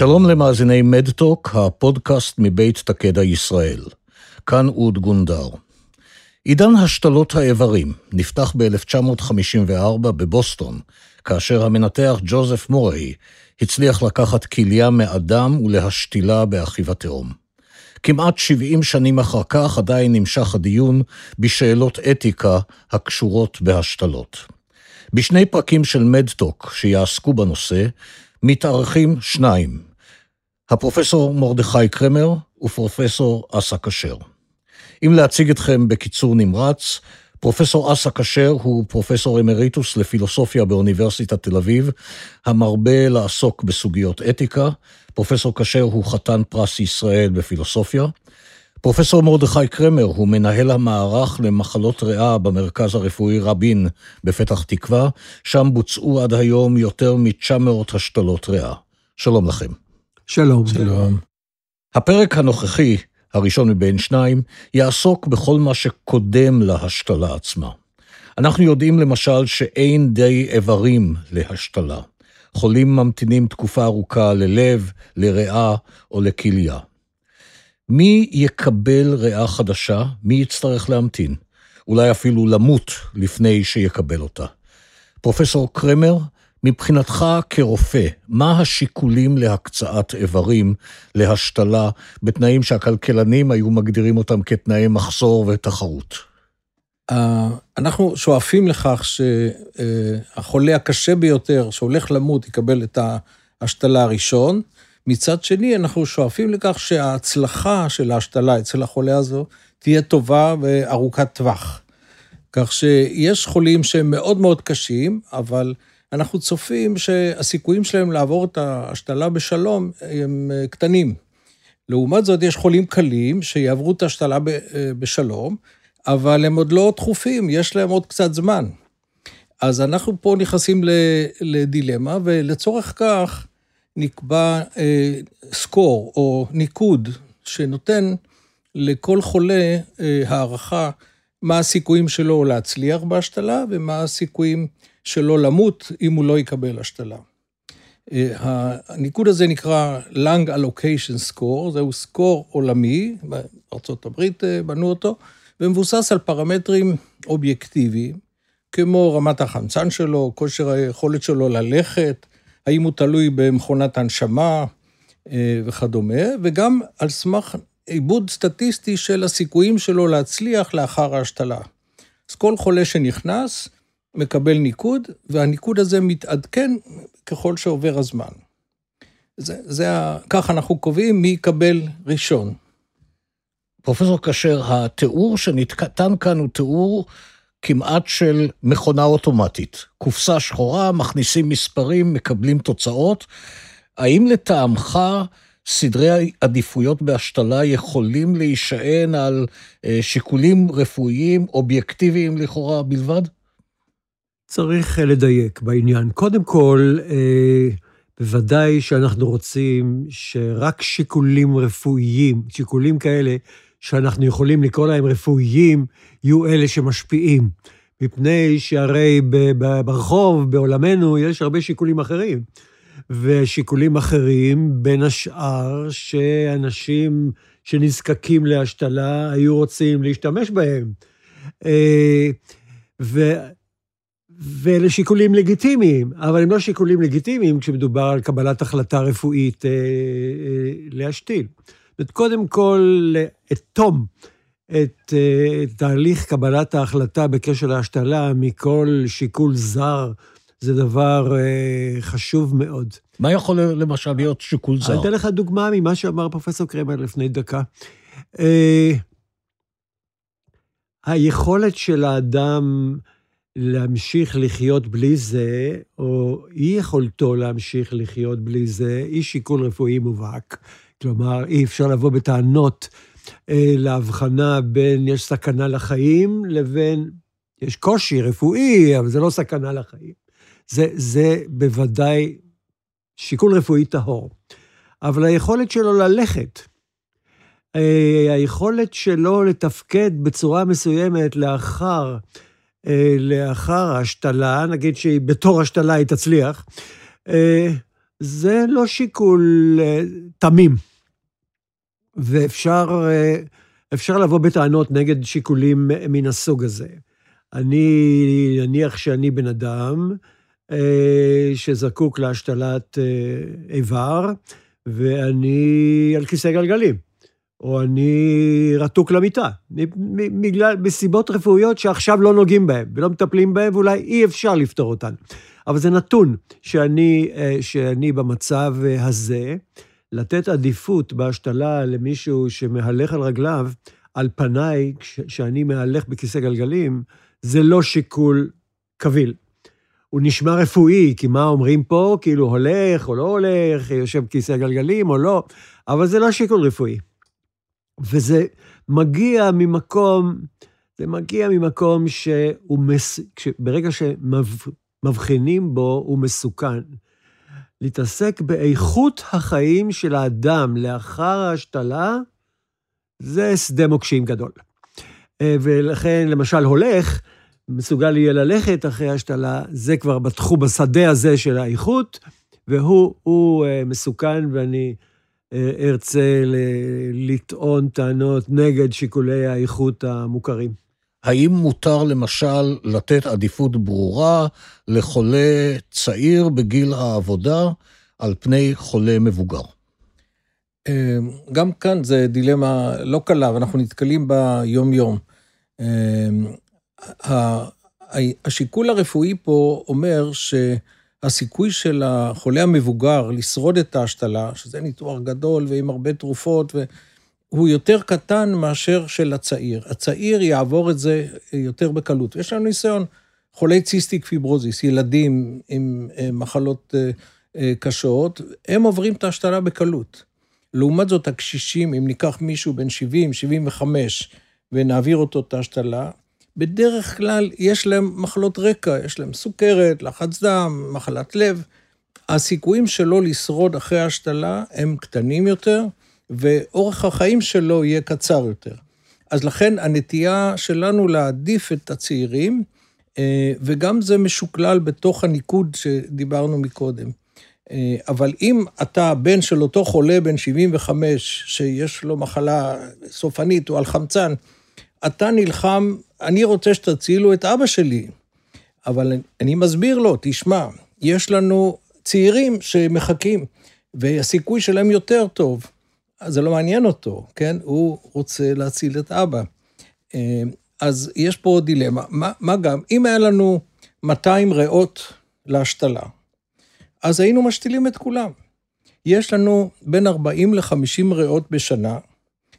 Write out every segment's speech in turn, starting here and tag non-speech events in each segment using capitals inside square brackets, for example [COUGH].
שלום למאזיני מדטוק, הפודקאסט מבית תקדע ישראל. כאן אוד גונדר. עידן השתלות האיברים נפתח ב-1954 בבוסטון, כאשר המנתח ג'וזף מורי הצליח לקחת כליה מאדם ולהשתילה באחיו התאום. כמעט 70 שנים אחר כך עדיין נמשך הדיון בשאלות אתיקה הקשורות בהשתלות. בשני פרקים של מדטוק שיעסקו בנושא, מתארחים שניים, הפרופסור מרדכי קרמר ופרופסור אסא כשר. אם להציג אתכם בקיצור נמרץ, פרופסור אסא כשר הוא פרופסור אמריטוס לפילוסופיה באוניברסיטת תל אביב, המרבה לעסוק בסוגיות אתיקה. פרופסור כשר הוא חתן פרס ישראל בפילוסופיה. פרופסור מרדכי קרמר הוא מנהל המערך למחלות ריאה במרכז הרפואי רבין בפתח תקווה, שם בוצעו עד היום יותר מ-900 השתלות ריאה. שלום לכם. שלום. שלום. הפרק הנוכחי, הראשון מבין שניים, יעסוק בכל מה שקודם להשתלה עצמה. אנחנו יודעים למשל שאין די איברים להשתלה. חולים ממתינים תקופה ארוכה ללב, לריאה או לכליה. מי יקבל ריאה חדשה? מי יצטרך להמתין? אולי אפילו למות לפני שיקבל אותה. פרופסור קרמר, מבחינתך כרופא, מה השיקולים להקצאת איברים, להשתלה, בתנאים שהכלכלנים היו מגדירים אותם כתנאי מחסור ותחרות? אנחנו שואפים לכך שהחולה הקשה ביותר, שהולך למות, יקבל את ההשתלה הראשון. מצד שני, אנחנו שואפים לכך שההצלחה של ההשתלה אצל החולה הזו תהיה טובה וארוכת טווח. כך שיש חולים שהם מאוד מאוד קשים, אבל אנחנו צופים שהסיכויים שלהם לעבור את ההשתלה בשלום הם קטנים. לעומת זאת, יש חולים קלים שיעברו את ההשתלה בשלום, אבל הם עוד לא דחופים, יש להם עוד קצת זמן. אז אנחנו פה נכנסים לדילמה, ולצורך כך נקבע אה, סקור או ניקוד שנותן לכל חולה אה, הערכה מה הסיכויים שלו להצליח בהשתלה ומה הסיכויים שלו למות אם הוא לא יקבל השתלה. אה, הניקוד הזה נקרא Lung Allocation Score, זהו סקור עולמי, בארה"ב אה, בנו אותו, ומבוסס על פרמטרים אובייקטיביים, כמו רמת החמצן שלו, כושר היכולת שלו ללכת, האם הוא תלוי במכונת הנשמה אה, וכדומה, וגם על סמך עיבוד סטטיסטי של הסיכויים שלו להצליח לאחר ההשתלה. אז כל חולה שנכנס מקבל ניקוד, והניקוד הזה מתעדכן ככל שעובר הזמן. זה, זה ה... כך אנחנו קובעים מי יקבל ראשון. פרופסור כשר, התיאור שניתן כאן הוא תיאור כמעט של מכונה אוטומטית. קופסה שחורה, מכניסים מספרים, מקבלים תוצאות. האם לטעמך סדרי עדיפויות בהשתלה יכולים להישען על אה, שיקולים רפואיים אובייקטיביים לכאורה בלבד? צריך אה, לדייק בעניין. קודם כל, אה, בוודאי שאנחנו רוצים שרק שיקולים רפואיים, שיקולים כאלה שאנחנו יכולים לקרוא להם רפואיים, יהיו אלה שמשפיעים. מפני שהרי ברחוב, בעולמנו, יש הרבה שיקולים אחרים. ושיקולים אחרים, בין השאר, שאנשים שנזקקים להשתלה היו רוצים להשתמש בהם. אה, ו... ואלה שיקולים לגיטימיים, אבל הם לא שיקולים לגיטימיים כשמדובר על קבלת החלטה רפואית אה, אה, להשתיל. זאת קודם כל, לאטום את אה, תהליך קבלת ההחלטה בקשר להשתלה מכל שיקול זר, זה דבר אה, חשוב מאוד. מה יכול למשל להיות שיקול זר? אני אתן לך דוגמה ממה שאמר פרופסור קרמר לפני דקה. אה, היכולת של האדם להמשיך לחיות בלי זה, או אי יכולתו להמשיך לחיות בלי זה, היא שיקול רפואי מובהק. כלומר, אי אפשר לבוא בטענות אה, להבחנה בין יש סכנה לחיים לבין יש קושי רפואי, אבל זה לא סכנה לחיים. זה, זה בוודאי שיקול רפואי טהור. אבל היכולת שלו ללכת, אה, היכולת שלו לתפקד בצורה מסוימת לאחר, לאחר ההשתלה, נגיד שהיא בתור השתלה היא תצליח, אה, זה לא שיקול אה, תמים. ואפשר אפשר לבוא בטענות נגד שיקולים מן הסוג הזה. אני, נניח שאני בן אדם שזקוק להשתלת איבר, ואני על כיסא גלגלים, או אני רתוק למיטה, בגלל, מסיבות רפואיות שעכשיו לא נוגעים בהן ולא מטפלים בהן, ואולי אי אפשר לפתור אותן. אבל זה נתון שאני, אה, שאני במצב הזה, לתת עדיפות בהשתלה למישהו שמהלך על רגליו, על פניי, כשאני מהלך בכיסא גלגלים, זה לא שיקול קביל. הוא נשמע רפואי, כי מה אומרים פה? כאילו הולך או לא הולך, יושב בכיסא גלגלים או לא, אבל זה לא שיקול רפואי. וזה מגיע ממקום, זה מגיע ממקום שהוא, מס... ברגע שמבחינים בו, הוא מסוכן. להתעסק באיכות החיים של האדם לאחר ההשתלה, זה שדה מוקשים גדול. אה, ולכן, למשל, הולך, מסוגל יהיה ללכת אחרי השתלה, זה כבר בתחום, בשדה הזה של האיכות, והוא אה, מסוכן, ואני ארצה לטעון טענות נגד שיקולי האיכות המוכרים. האם מותר למשל לתת עדיפות ברורה לחולה צעיר בגיל העבודה על פני חולה מבוגר? אה, גם כאן זה דילמה לא קלה, ואנחנו נתקלים בה יום-יום. השיקול הרפואי פה אומר שהסיכוי של החולה המבוגר לשרוד את ההשתלה, שזה ניתוח גדול ועם הרבה תרופות, הוא יותר קטן מאשר של הצעיר. הצעיר יעבור את זה יותר בקלות. יש לנו ניסיון, חולי ציסטיק פיברוזיס, ילדים עם אה, מחלות אה, אה, קשות, הם עוברים את ההשתלה בקלות. לעומת זאת, הקשישים, אם ניקח מישהו בן 70, 75, ונעביר אותו את ההשתלה, בדרך כלל יש להם מחלות רקע, יש להם סוכרת, לחץ דם, מחלת לב. הסיכויים שלו לשרוד אחרי ההשתלה הם קטנים יותר, ואורך החיים שלו יהיה קצר יותר. אז לכן הנטייה שלנו להעדיף את הצעירים, אה, וגם זה משוקלל בתוך הניקוד שדיברנו מקודם. אה, אבל אם אתה בן של אותו חולה בן 75, שיש לו מחלה סופנית או על חמצן, אתה נלחם, אני רוצה שתצילו את אבא שלי. אבל אני מסביר לו, תשמע, יש לנו צעירים שמחכים, והסיכוי שלהם יותר טוב. אז זה לא מעניין אותו, כן? הוא רוצה להציל את אבא. אה, אז יש פה דילמה. מה, מה גם, אם היה לנו 200 ריאות להשתלה, אז היינו משתילים את כולם. יש לנו בין 40 ל-50 ריאות בשנה,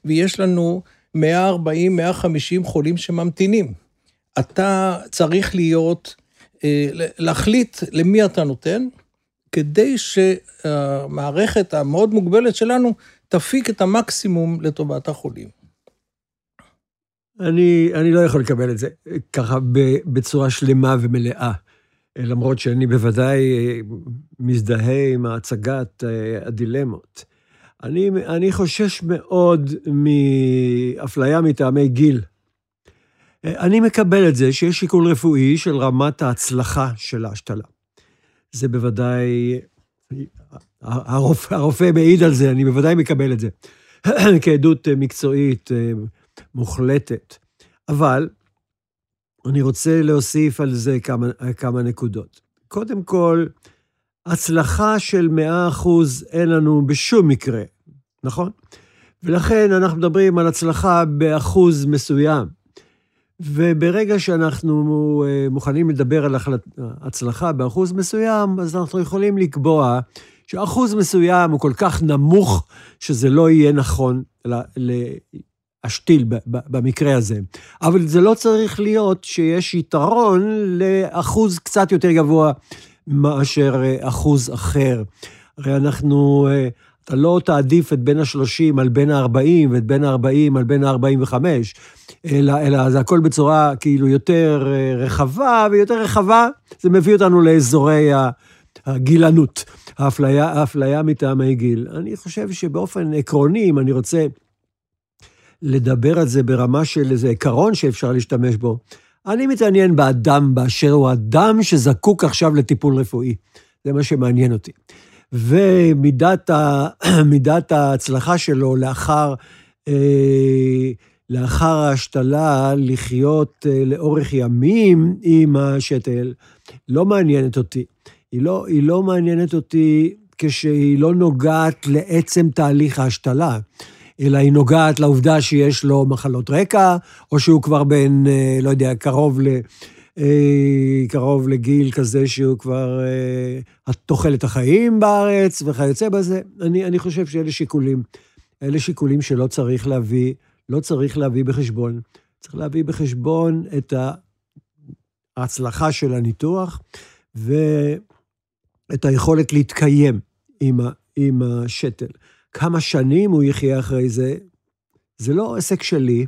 ויש לנו 140, 150 חולים שממתינים. אתה צריך להיות, אה, להחליט למי אתה נותן, כדי שהמערכת המאוד מוגבלת שלנו תפיק את המקסימום לטובת החולים. אני, אני לא יכול לקבל את זה ככה בצורה שלמה ומלאה, למרות שאני בוודאי אה, מזדהה עם הצגת אה, הדילמות. אני, אני חושש מאוד מאפליה מטעמי גיל. אני מקבל את זה שיש שיקול רפואי של רמת ההצלחה של ההשתלה. זה בוודאי, הרופא, הרופא מעיד על זה, אני בוודאי מקבל את זה, [CLEARS THROAT] כעדות מקצועית אה, מוחלטת. אבל אני רוצה להוסיף על זה כמה, כמה נקודות. קודם כל, הצלחה של 100% אין לנו בשום מקרה, נכון? ולכן אנחנו מדברים על הצלחה באחוז מסוים. וברגע שאנחנו אה, מוכנים לדבר על הצלחה באחוז מסוים, אז אנחנו יכולים לקבוע שאחוז מסוים הוא כל כך נמוך, שזה לא יהיה נכון להשתיל במקרה הזה. אבל זה לא צריך להיות שיש יתרון לאחוז קצת יותר גבוה מאשר אה, אחוז אחר. הרי אנחנו, אה, אתה לא תעדיף את בין ה-30 על בין ה-40 ואת בין ה-40 על בין ה-45, אלא, אלא זה הכל בצורה כאילו יותר אה, רחבה, ויותר רחבה זה מביא אותנו לאזורי הגילנות, האפליה, האפליה מטעמי גיל. אני חושב שבאופן עקרוני, אם אני רוצה לדבר על זה ברמה של איזה עיקרון שאפשר להשתמש בו, אני מתעניין באדם באשר הוא אדם שזקוק עכשיו לטיפול רפואי. זה מה שמעניין אותי. ומידת ה, [CLEARS THROAT] ההצלחה שלו לאחר, אה, לאחר ההשתלה לחיות אה, לאורך ימים עם השתל, לא מעניינת אותי. היא לא, היא לא מעניינת אותי כשהיא לא נוגעת לעצם תהליך ההשתלה, אלא היא נוגעת לעובדה שיש לו מחלות רקע, או שהוא כבר בן, אה, לא יודע, קרוב ל... אה, קרוב לגיל כזה שהוא כבר אה, תוחלת החיים בארץ וכיוצא בזה. אני, אני חושב שאלה שיקולים. אלה שיקולים שלא צריך להביא, לא צריך להביא בחשבון. צריך להביא בחשבון את ההצלחה של הניתוח ואת היכולת להתקיים עם, השתל. כמה שנים הוא יחיה אחרי זה, זה לא עסק שלי.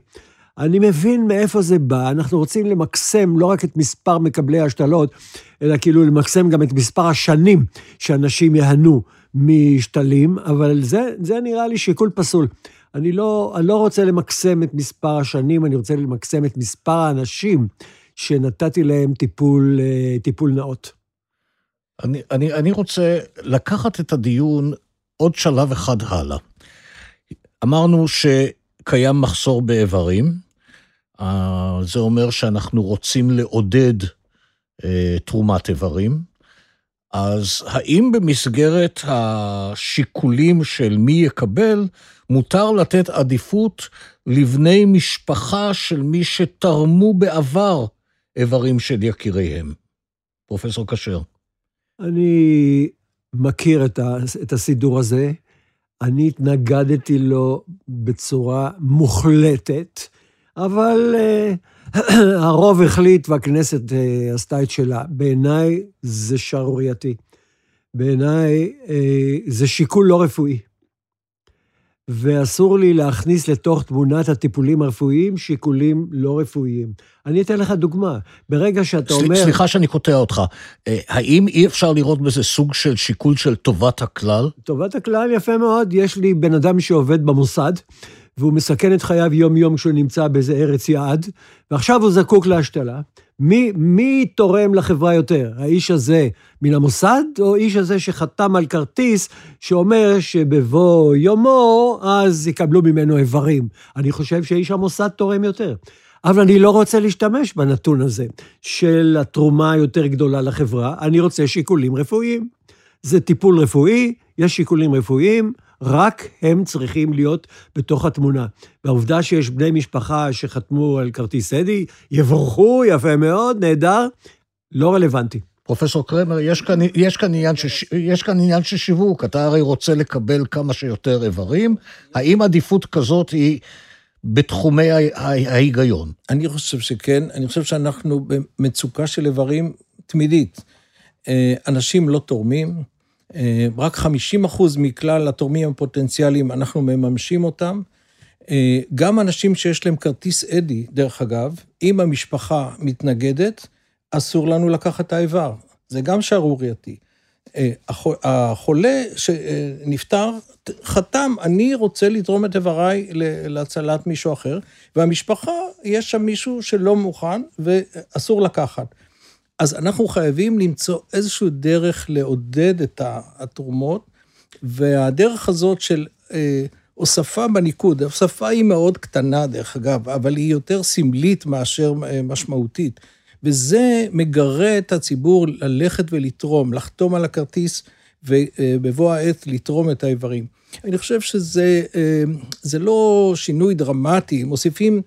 אני מבין מאיפה זה בא, אנחנו רוצים למקסם לא רק את מספר מקבלי ההשתלות, אלא כאילו למקסם גם את מספר השנים שאנשים יהנו משתלים, אבל זה, זה נראה לי שיקול פסול. אני לא, אני לא רוצה למקסם את מספר השנים, אני רוצה למקסם את מספר האנשים שנתתי להם טיפול, אה, טיפול נאות. אני, אני, אני רוצה לקחת את הדיון עוד שלב אחד הלאה. אמרנו שקיים מחסור באיברים, אה, זה אומר שאנחנו רוצים לעודד אה, תרומת איברים. אז האם במסגרת השיקולים של מי יקבל, מותר לתת עדיפות לבני משפחה של מי שתרמו בעבר איברים של יקיריהם? פרופסור כשר. אני מכיר את, ה, את הסידור הזה. אני התנגדתי לו בצורה מוחלטת, אבל uh, [CLEARS THROAT] הרוב החליט והכנסת uh, עשתה את שלה. בעיניי זה שערורייתי. בעיניי uh, זה שיקול לא רפואי. ואסור לי להכניס לתוך תמונת הטיפולים הרפואיים שיקולים לא רפואיים. אני אתן לך דוגמה. ברגע שאתה אומר... סליחה שאני קוטע אותך. אה, האם אי אפשר לראות בזה סוג של שיקול של טובת הכלל? טובת הכלל, יפה מאוד. יש לי בן אדם שעובד במוסד, והוא מסכן את חייו יום-יום כשהוא נמצא באיזה ארץ יעד, ועכשיו הוא זקוק להשתלה. מי, מי תורם לחברה יותר? האיש הזה מן המוסד, או האיש הזה שחתם על כרטיס שאומר שבבוא יומו, אז יקבלו ממנו איברים? אני חושב שאיש המוסד תורם יותר. אבל אני לא רוצה להשתמש בנתון הזה של התרומה היותר גדולה לחברה, אני רוצה שיקולים רפואיים. זה טיפול רפואי, יש שיקולים רפואיים, רק הם צריכים להיות בתוך התמונה. והעובדה שיש בני משפחה שחתמו על כרטיס אדי, יבורכו, יפה מאוד, נהדר, לא רלוונטי. פרופסור קרמר, יש כאן, יש, כאן עניין שש, יש כאן עניין של שיווק, אתה הרי רוצה לקבל כמה שיותר איברים, האם עדיפות כזאת היא בתחומי ההיגיון? אני חושב שכן, אני חושב שאנחנו במצוקה של איברים תמידית. אה, אנשים לא תורמים, רק 50 אחוז מכלל התורמים הפוטנציאליים, אנחנו מממשים אותם. אה, גם אנשים שיש להם כרטיס אדי, דרך אגב, אם המשפחה מתנגדת, אסור לנו לקחת את האיבר. זה גם שערורייתי. אה, החולה שנפטר חתם, אני רוצה לתרום את איבריי להצלת מישהו אחר, והמשפחה, יש שם מישהו שלא מוכן ואסור לקחת. אז אנחנו חייבים למצוא איזושהי דרך לעודד את התרומות, והדרך הזאת של אה, הוספה בניקוד, הוספה היא מאוד קטנה דרך אגב, אבל היא יותר סמלית מאשר אה, משמעותית. וזה מגרה את הציבור ללכת ולתרום, לחתום על הכרטיס ובבוא העת לתרום את האיברים. אני חושב שזה אה, לא שינוי דרמטי, מוסיפים אה,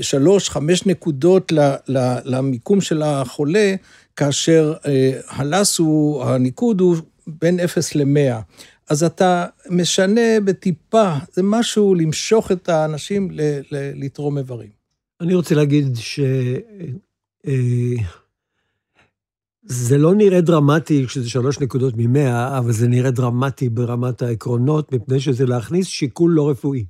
שלוש, חמש נקודות למיקום של החולה, כאשר אה, הלס הוא, הניקוד הוא בין 0 ל-100. אז אתה משנה בטיפה, זה משהו למשוך את האנשים לתרום איברים. אני רוצה להגיד ש... אה, זה לא נראה דרמטי כשזה שלוש נקודות ממאה, אבל זה נראה דרמטי ברמת העקרונות, מפני שזה להכניס שיקול לא רפואי.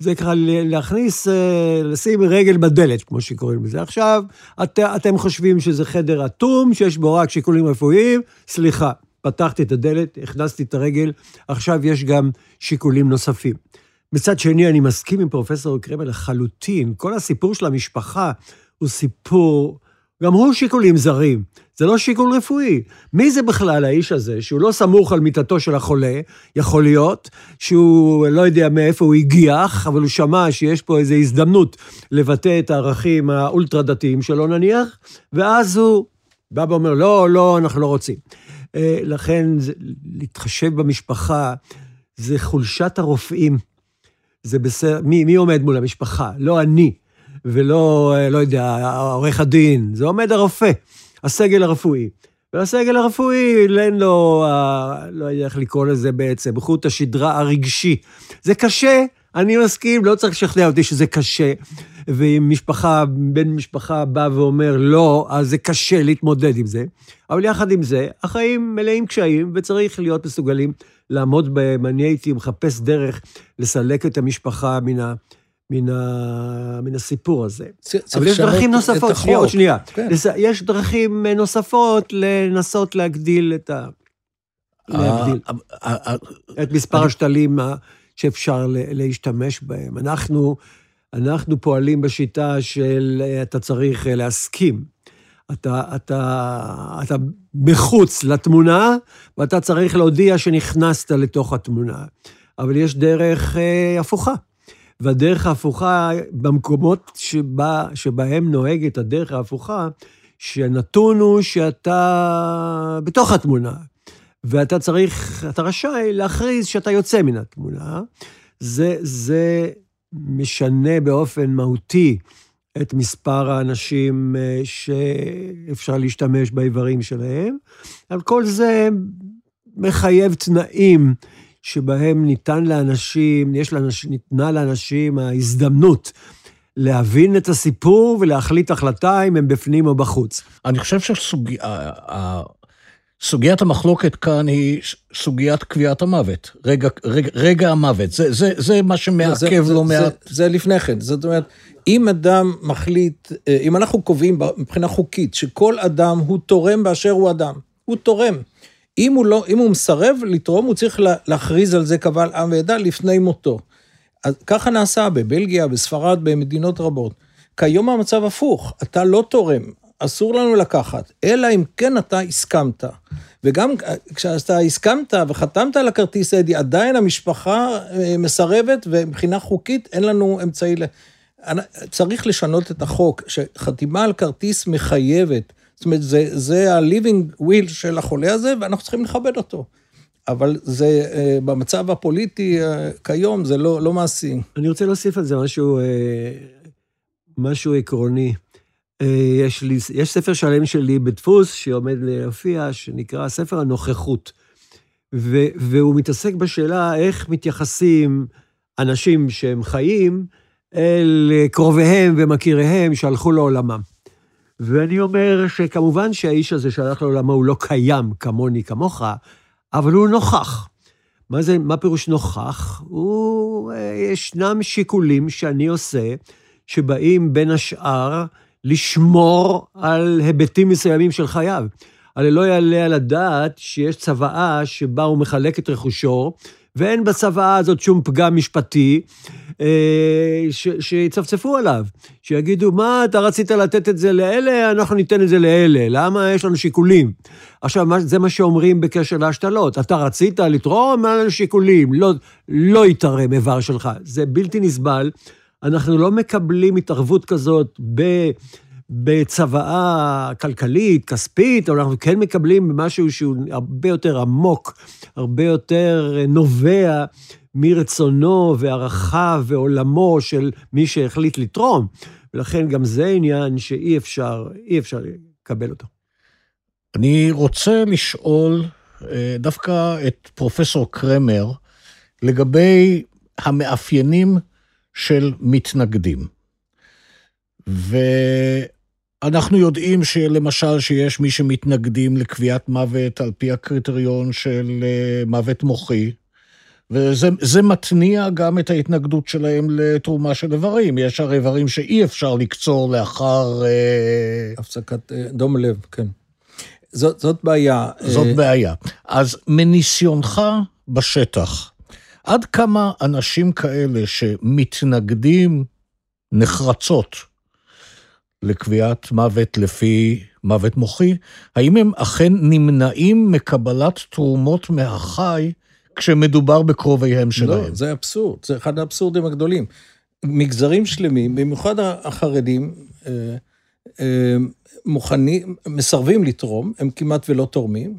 זה ככה להכניס, אה, לשים רגל בדלת, כמו שקוראים לזה. עכשיו, את, אתם חושבים שזה חדר אטום, שיש בו רק שיקולים רפואיים, סליחה, פתחתי את הדלת, הכנסתי את הרגל, עכשיו יש גם שיקולים נוספים. מצד שני, אני מסכים עם פרופסור קרמל לחלוטין, כל הסיפור של המשפחה הוא סיפור, גם הוא שיקולים זרים. זה לא שיקול רפואי. מי זה בכלל האיש הזה, שהוא לא סמוך על מיטתו של החולה, יכול להיות, שהוא לא יודע מאיפה הוא הגיח, אבל הוא שמע שיש פה איזו הזדמנות לבטא את הערכים האולטרה-דתיים שלו נניח, ואז הוא בא ואומר, לא, לא, אנחנו לא רוצים. אה, לכן, להתחשב במשפחה זה חולשת הרופאים. זה בסדר, מי, מי עומד מול המשפחה? לא אני, ולא, אה, לא יודע, עורך הדין, זה עומד הרופא. הסגל הרפואי. והסגל הרפואי, אין לו, אה, לא יודע איך לקרוא לזה בעצם, חוט השדרה הרגשי. זה קשה, אני מסכים, לא צריך לשכנע אותי שזה קשה. ואם משפחה, בן משפחה בא ואומר לא, אז זה קשה להתמודד עם זה. אבל יחד עם זה, החיים מלאים קשיים, וצריך להיות מסוגלים לעמוד בהם. אני הייתי מחפש דרך לסלק את המשפחה מן ה... מן, ה... מן הסיפור הזה. אבל יש דרכים נוספות, שנייה, עוד שנייה. כן. יש דרכים נוספות לנסות להגדיל את ה... להגדיל את מספר השתלים שאפשר להשתמש בהם. אנחנו, אנחנו פועלים בשיטה של אתה צריך להסכים. אתה, אתה, אתה מחוץ לתמונה, ואתה צריך להודיע שנכנסת לתוך התמונה. אבל יש דרך אה, הפוכה. והדרך ההפוכה, במקומות שבה, שבהם נוהגת הדרך ההפוכה, שנתון הוא שאתה בתוך התמונה, ואתה צריך, אתה רשאי להכריז שאתה יוצא מן התמונה. זה, זה משנה באופן מהותי את מספר האנשים אה, שאפשר להשתמש באיברים שלהם. על כל זה מחייב תנאים שבהם ניתן לאנשים, יש לאנשים, ניתנה לאנשים ההזדמנות להבין את הסיפור ולהחליט החלטה אם הם בפנים או בחוץ. אני חושב שסוגיית המחלוקת כאן היא סוגיית קביעת המוות, רגע, רגע, רגע המוות, זה, זה, זה מה שמעכב לא מעט. זה, זה לפני כן, זאת אומרת, אם אדם מחליט, אה, אם אנחנו קובעים מבחינה חוקית שכל אדם הוא תורם באשר הוא אדם, הוא תורם. אם הוא, לא, אם הוא מסרב לתרום, הוא צריך להכריז על זה קבל עם ועדה לפני מותו. אז ככה נעשה בבלגיה, בספרד, במדינות רבות. כיום המצב הפוך, אתה לא תורם, אסור לנו לקחת, אלא אם כן אתה הסכמת. וגם כשאתה הסכמת וחתמת על הכרטיס האדי, עדיין המשפחה אה, מסרבת, ומבחינה חוקית אין לנו אמצעי ל... צריך לשנות את החוק, שחתימה על כרטיס מחייבת. זאת אומרת, זה, זה ה-living will של החולה הזה, ואנחנו צריכים לכבד אותו. אבל זה, אה, במצב הפוליטי אה, כיום, זה לא, לא מעשי. אני רוצה להוסיף על זה משהו, אה, משהו עקרוני. יש, לי, יש ספר שלם שלי בדפוס, שעומד להופיע, שנקרא ספר הנוכחות. ו, והוא מתעסק בשאלה איך מתייחסים אנשים שהם חיים אל קרוביהם ומכיריהם שהלכו לעולמם. ואני אומר שכמובן שהאיש הזה שהלך לעולמו הוא לא קיים כמוני, כמוך, אבל הוא נוכח. מה זה, מה פירוש נוכח? הוא, אה, ישנם שיקולים שאני עושה, שבאים בין השאר לשמור על היבטים מסוימים של חייו. הרי לא יעלה על הדעת שיש צוואה שבה הוא מחלק את רכושו, ואין בצוואה הזאת שום פגם משפטי, אה, שיצפצפו עליו, שיגידו, מה, אתה רצית לתת את זה לאלה, אנחנו ניתן את זה לאלה, למה? יש לנו שיקולים? עכשיו, זה מה שאומרים בקשר להשתלות, אתה רצית לתרום, היה לנו שיקולים, לא, לא יתערם איבר שלך, זה בלתי נסבל. אנחנו לא מקבלים התערבות כזאת ב... בצוואה כלכלית, כספית, אבל אנחנו כן מקבלים משהו שהוא הרבה יותר עמוק, הרבה יותר נובע מרצונו וערכיו ועולמו של מי שהחליט לתרום. ולכן גם זה עניין שאי אפשר, אי אפשר לקבל אותו. אני רוצה לשאול אה, דווקא את פרופסור קרמר לגבי המאפיינים של מתנגדים. ואנחנו יודעים שלמשל שיש מי שמתנגדים לקביעת מוות על פי הקריטריון של אה, מוות מוחי, וזה מתניע גם את ההתנגדות שלהם לתרומה של איברים. יש הרי איברים שאי אפשר לקצור לאחר... אה, הפסקת אה, דום לב, כן. זאת, זאת בעיה. זאת בעיה. אז מניסיונך בשטח, עד כמה אנשים כאלה שמתנגדים נחרצות לקביעת מוות לפי מוות מוחי, האם הם אכן נמנעים מקבלת תרומות מהחי כשמדובר בקרוביהם שלהם? לא, זה אבסורד, זה אחד האבסורדים הגדולים. מגזרים שלמים, במיוחד החרדים, אה, אה, מוכנים, מסרבים לתרום, הם כמעט ולא תורמים,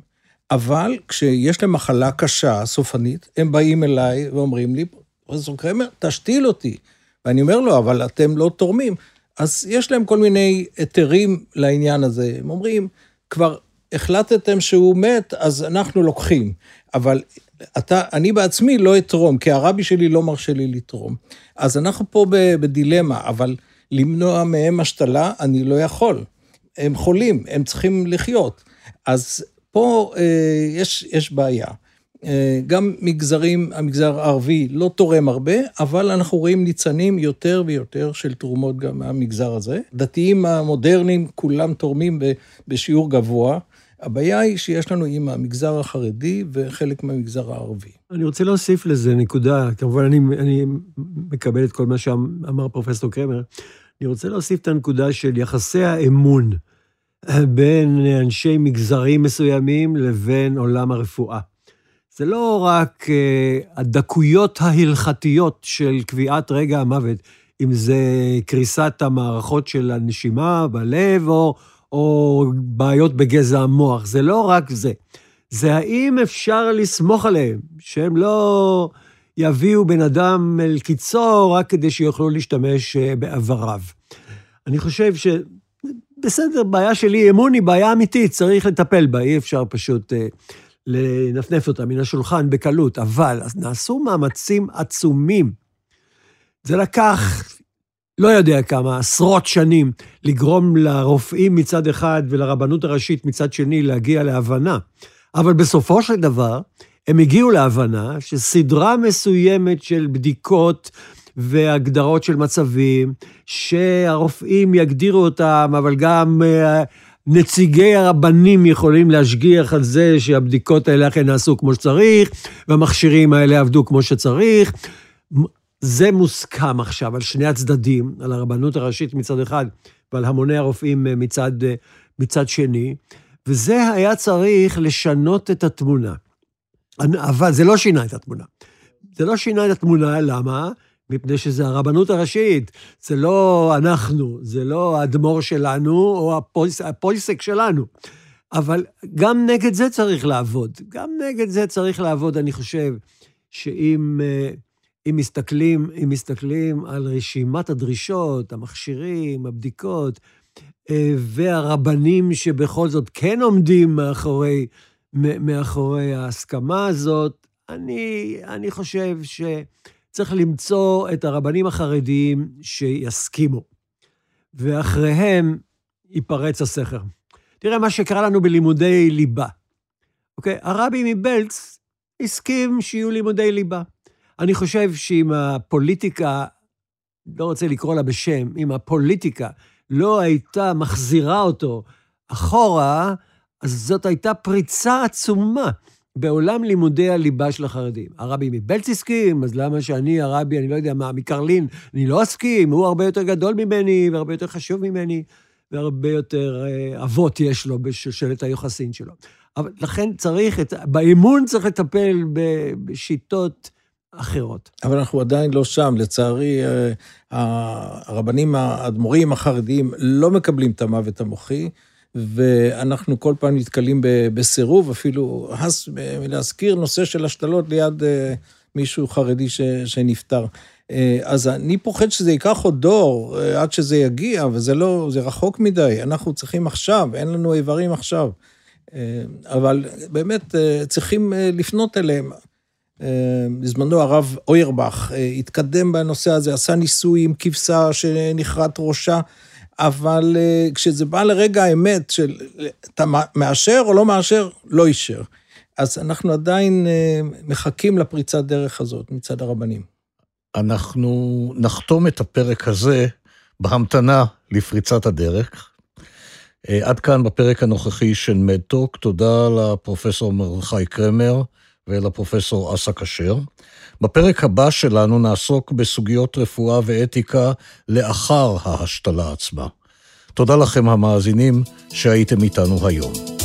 אבל כשיש להם מחלה קשה, סופנית, הם באים אליי ואומרים לי, פרופסור קרמר, תשתיל אותי. ואני אומר לו, אבל אתם לא תורמים. אז יש להם כל מיני היתרים לעניין הזה. הם אומרים, כבר החלטתם שהוא מת, אז אנחנו לוקחים. אבל אתה, אני בעצמי לא אתרום, כי הרבי שלי לא מרשה לי לתרום. אז אנחנו פה בדילמה, אבל למנוע מהם השתלה, אני לא יכול. הם חולים, הם צריכים לחיות. אז פה אה, יש, יש בעיה. אה, גם מגזרים, המגזר הערבי לא תורם הרבה, אבל אנחנו רואים ניצנים יותר ויותר של תרומות גם מהמגזר הזה. דתיים המודרניים, כולם תורמים בשיעור גבוה. הבעיה היא שיש לנו עם המגזר החרדי וחלק מהמגזר הערבי. אני רוצה להוסיף לזה נקודה, כמובן אני, אני מקבל את כל מה שאמר פרופסור קרמר. אני רוצה להוסיף את הנקודה של יחסי האמון בין אנשי מגזרים מסוימים לבין עולם הרפואה. זה לא רק uh, הדקויות ההלכתיות של קביעת רגע המוות, אם זה קריסת המערכות של הנשימה בלב, או, או בעיות בגזע המוח, זה לא רק זה. זה האם אפשר לסמוך עליהם, שהם לא יביאו בן אדם אל קיצו רק כדי שיוכלו להשתמש uh, באיבריו. אני חושב ש... בסדר, בעיה של אי אמון היא בעיה אמיתית, צריך לטפל בה, אי אפשר פשוט uh, לנפנף אותה מן השולחן בקלות, אבל נעשו מאמצים עצומים. זה לקח, לא יודע כמה, עשרות שנים, לגרום לרופאים מצד אחד ולרבנות הראשית מצד שני להגיע להבנה. אבל בסופו של דבר, הם הגיעו להבנה שסדרה מסוימת של בדיקות והגדרות של מצבים, שהרופאים יגדירו אותם, אבל גם אה, נציגי הרבנים יכולים להשגיח על זה שהבדיקות האלה אכן נעשו כמו שצריך, והמכשירים האלה עבדו כמו שצריך. זה מוסכם עכשיו על שני הצדדים, על הרבנות הראשית מצד אחד ועל המוני הרופאים מצד, מצד שני, וזה היה צריך לשנות את התמונה. אבל זה לא שינה את התמונה. זה לא שינה את התמונה, למה? מפני שזה הרבנות הראשית, זה לא אנחנו, זה לא האדמו"ר שלנו או הפויס, הפויסק שלנו. אבל גם נגד זה צריך לעבוד. גם נגד זה צריך לעבוד, אני חושב, שאם אה, אם מסתכלים, אם מסתכלים על רשימת הדרישות, המכשירים, הבדיקות, אה, והרבנים שבכל זאת כן עומדים מאחורי, מאחורי ההסכמה הזאת, אני, אני חושב ש... צריך למצוא את הרבנים החרדיים שיסכימו, ואחריהם ייפרץ הסכר. תראה מה שקרה לנו בלימודי ליבה. אוקיי? הרבי מבלץ הסכים שיהיו לימודי ליבה. אני חושב שאם הפוליטיקה, לא רוצה לקרוא לה בשם, אם הפוליטיקה לא הייתה מחזירה אותו אחורה, אז זאת הייתה פריצה עצומה בעולם לימודי הליבה של החרדים. הרבי מבלץ הסכים, אז למה שאני, הרבי, אני לא יודע מה, מקרלין, אני לא אסכים, הוא הרבה יותר גדול ממני והרבה יותר חשוב ממני, והרבה יותר אה, אבות יש לו בשושלת היוחסין שלו. אבל לכן צריך, את, באמון צריך לטפל בשיטות אחרות. אבל אנחנו עדיין לא שם. לצערי, אה, הרבנים, האדמו"רים החרדיים לא מקבלים את המוות המוחי. ואנחנו כל פעם נתקלים בסירוב, אפילו הס להזכיר נושא של השתלות ליד אה, מישהו חרדי ש, שנפטר. אה, אז אני פוחד שזה ייקח עוד דור אה, עד שזה יגיע, וזה לא, זה רחוק מדי, אנחנו צריכים עכשיו, אין לנו איברים עכשיו. אבל באמת צריכים לפנות אליהם. בזמנו הרב אוירבך התקדם בנושא הזה, עשה ניסוי עם כבשה שנכרת ראשה. אבל אה, כשזה בא לרגע האמת של אתה מאשר או לא מאשר, לא אישר. אז אנחנו עדיין אה, מחכים לפריצת דרך הזאת מצד הרבנים. אנחנו נחתום את הפרק הזה בהמתנה לפריצת הדרך. אה, עד כאן בפרק הנוכחי של מדטוק, תודה לפרופסור מרדכי קרמר ולפרופסור אסא כשר. בפרק הבא שלנו נעסוק בסוגיות רפואה ואתיקה לאחר ההשתלה עצמה. תודה לכם המאזינים שהייתם איתנו היום.